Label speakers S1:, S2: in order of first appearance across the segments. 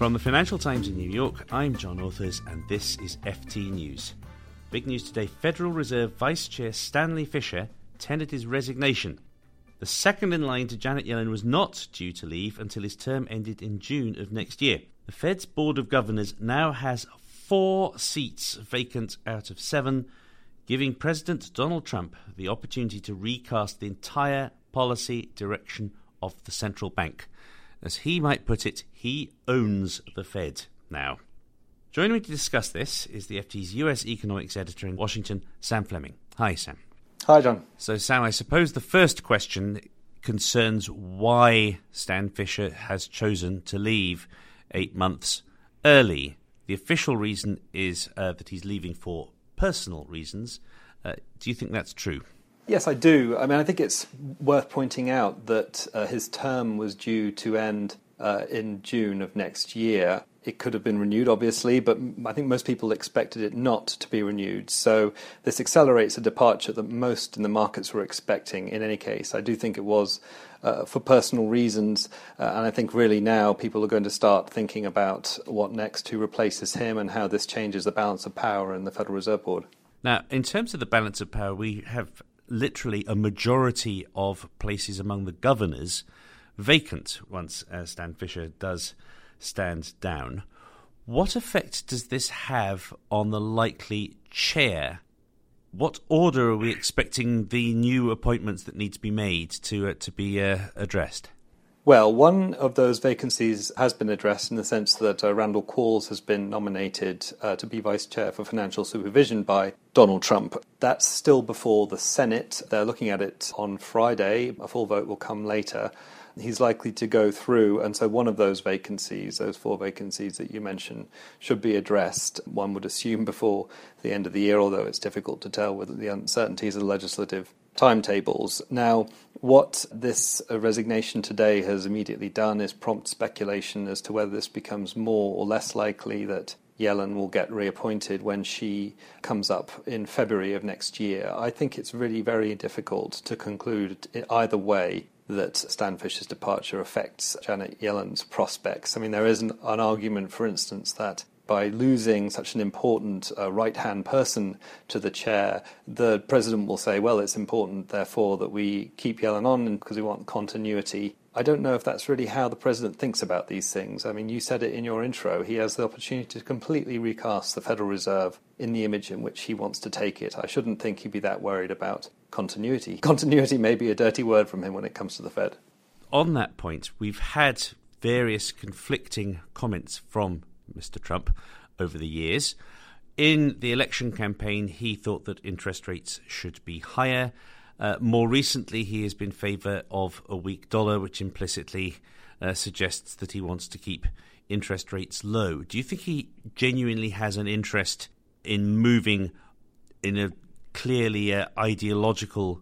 S1: From the Financial Times in New York, I'm John Authers, and this is FT News. Big news today Federal Reserve Vice Chair Stanley Fischer tendered his resignation. The second in line to Janet Yellen was not due to leave until his term ended in June of next year. The Fed's Board of Governors now has four seats vacant out of seven, giving President Donald Trump the opportunity to recast the entire policy direction of the central bank. As he might put it, he owns the Fed now. Joining me to discuss this is the FT's US economics editor in Washington, Sam Fleming. Hi, Sam.
S2: Hi, John.
S1: So, Sam, I suppose the first question concerns why Stan Fischer has chosen to leave eight months early. The official reason is uh, that he's leaving for personal reasons. Uh, do you think that's true?
S2: Yes, I do. I mean, I think it's worth pointing out that uh, his term was due to end uh, in June of next year. It could have been renewed, obviously, but I think most people expected it not to be renewed. So this accelerates a departure that most in the markets were expecting in any case. I do think it was uh, for personal reasons, uh, and I think really now people are going to start thinking about what next, who replaces him, and how this changes the balance of power in the Federal Reserve Board.
S1: Now, in terms of the balance of power, we have literally a majority of places among the governors vacant once uh, Stan Fischer does stand down. What effect does this have on the likely chair? What order are we expecting the new appointments that need to be made to uh, to be uh, addressed?
S2: Well, one of those vacancies has been addressed in the sense that uh, Randall Quarles has been nominated uh, to be vice chair for financial supervision by Donald Trump. That's still before the Senate. They're looking at it on Friday. A full vote will come later. He's likely to go through, and so one of those vacancies, those four vacancies that you mentioned, should be addressed. One would assume before the end of the year, although it's difficult to tell with the uncertainties of the legislative timetables. Now, what this uh, resignation today has immediately done is prompt speculation as to whether this becomes more or less likely that Yellen will get reappointed when she comes up in February of next year. I think it's really very difficult to conclude either way that Stan departure affects Janet Yellen's prospects. I mean, there is an, an argument, for instance, that by losing such an important uh, right hand person to the chair, the president will say, well, it's important, therefore, that we keep Yellen on because we want continuity. I don't know if that's really how the president thinks about these things. I mean, you said it in your intro. He has the opportunity to completely recast the Federal Reserve in the image in which he wants to take it. I shouldn't think he'd be that worried about continuity. Continuity may be a dirty word from him when it comes to the Fed.
S1: On that point, we've had various conflicting comments from Mr. Trump over the years. In the election campaign, he thought that interest rates should be higher. Uh, more recently, he has been in favour of a weak dollar, which implicitly uh, suggests that he wants to keep interest rates low. Do you think he genuinely has an interest in moving in a clearly uh, ideological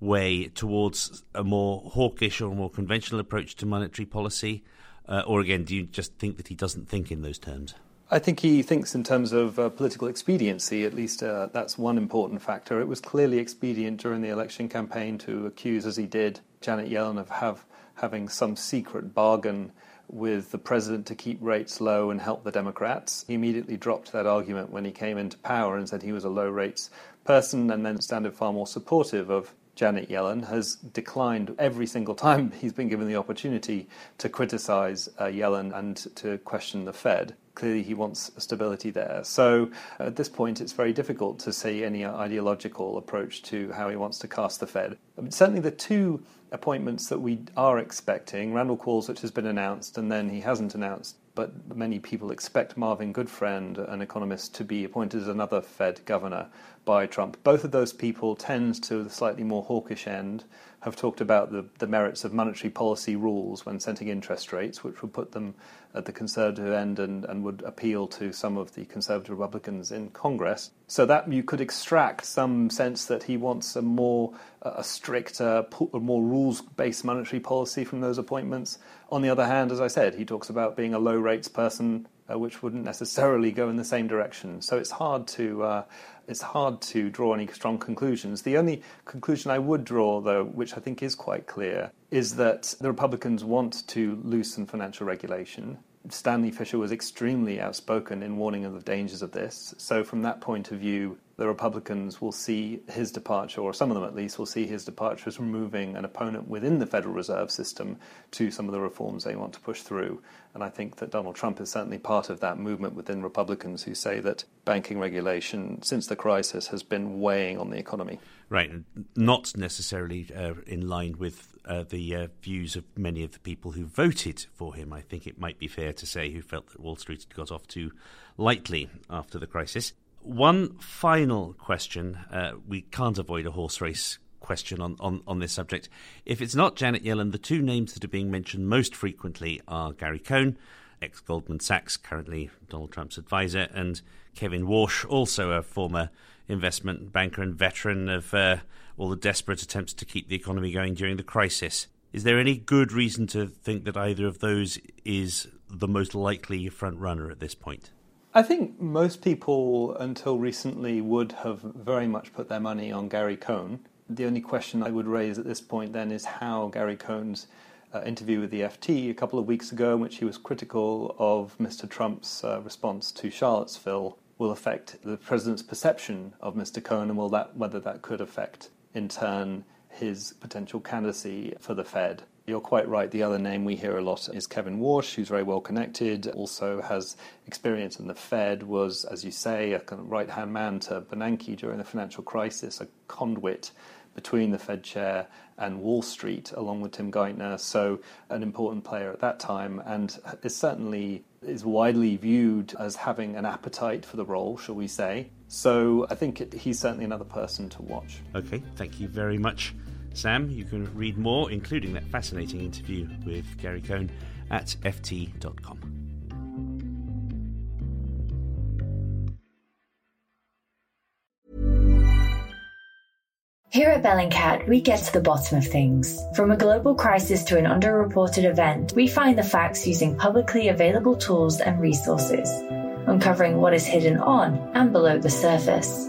S1: way towards a more hawkish or more conventional approach to monetary policy? Uh, or again, do you just think that he doesn't think in those terms?
S2: I think he thinks in terms of uh, political expediency, at least uh, that's one important factor. It was clearly expedient during the election campaign to accuse, as he did, Janet Yellen of have, having some secret bargain with the president to keep rates low and help the Democrats. He immediately dropped that argument when he came into power and said he was a low rates person and then sounded far more supportive of Janet Yellen has declined every single time he's been given the opportunity to criticize uh, Yellen and to question the Fed. Clearly, he wants stability there. So, at this point, it's very difficult to see any ideological approach to how he wants to cast the Fed. certainly, the two appointments that we are expecting Randall Quarles, which has been announced, and then he hasn't announced but many people expect Marvin Goodfriend, an economist, to be appointed as another Fed governor by Trump. Both of those people tend to the slightly more hawkish end, have talked about the, the merits of monetary policy rules when setting interest rates, which would put them at the conservative end and, and would appeal to some of the conservative Republicans in Congress. So that you could extract some sense that he wants a more a stricter, more rules-based monetary policy from those appointments. On the other hand, as I said, he talks about being a low rates person, uh, which wouldn't necessarily go in the same direction. So it's hard to uh, it's hard to draw any strong conclusions. The only conclusion I would draw, though, which I think is quite clear, is that the Republicans want to loosen financial regulation. Stanley Fischer was extremely outspoken in warning of the dangers of this. So, from that point of view, the Republicans will see his departure, or some of them at least, will see his departure as removing an opponent within the Federal Reserve System to some of the reforms they want to push through. And I think that Donald Trump is certainly part of that movement within Republicans who say that banking regulation since the crisis has been weighing on the economy.
S1: Right, not necessarily uh, in line with uh, the uh, views of many of the people who voted for him. I think it might be fair to say who felt that Wall Street had got off too lightly after the crisis. One final question. Uh, we can't avoid a horse race question on, on, on this subject. If it's not Janet Yellen, the two names that are being mentioned most frequently are Gary Cohn, ex Goldman Sachs, currently Donald Trump's advisor, and Kevin Warsh, also a former investment banker and veteran of uh, all the desperate attempts to keep the economy going during the crisis. Is there any good reason to think that either of those is the most likely front runner at this point?
S2: I think most people until recently would have very much put their money on Gary Cohn. The only question I would raise at this point then is how Gary Cohn's uh, interview with the FT a couple of weeks ago, in which he was critical of Mr. Trump's uh, response to Charlottesville, will affect the president's perception of Mr. Cohn, and will that whether that could affect in turn his potential candidacy for the Fed. You're quite right. The other name we hear a lot is Kevin Warsh, who's very well connected, also has experience in the Fed, was, as you say, a kind of right hand man to Bernanke during the financial crisis, a conduit between the Fed chair and Wall Street, along with Tim Geithner. So, an important player at that time, and is certainly is widely viewed as having an appetite for the role, shall we say. So, I think it, he's certainly another person to watch.
S1: Okay, thank you very much. Sam, you can read more, including that fascinating interview with Gary Cohn, at ft.com.
S3: Here at Bellingcat, we get to the bottom of things. From a global crisis to an underreported event, we find the facts using publicly available tools and resources, uncovering what is hidden on and below the surface.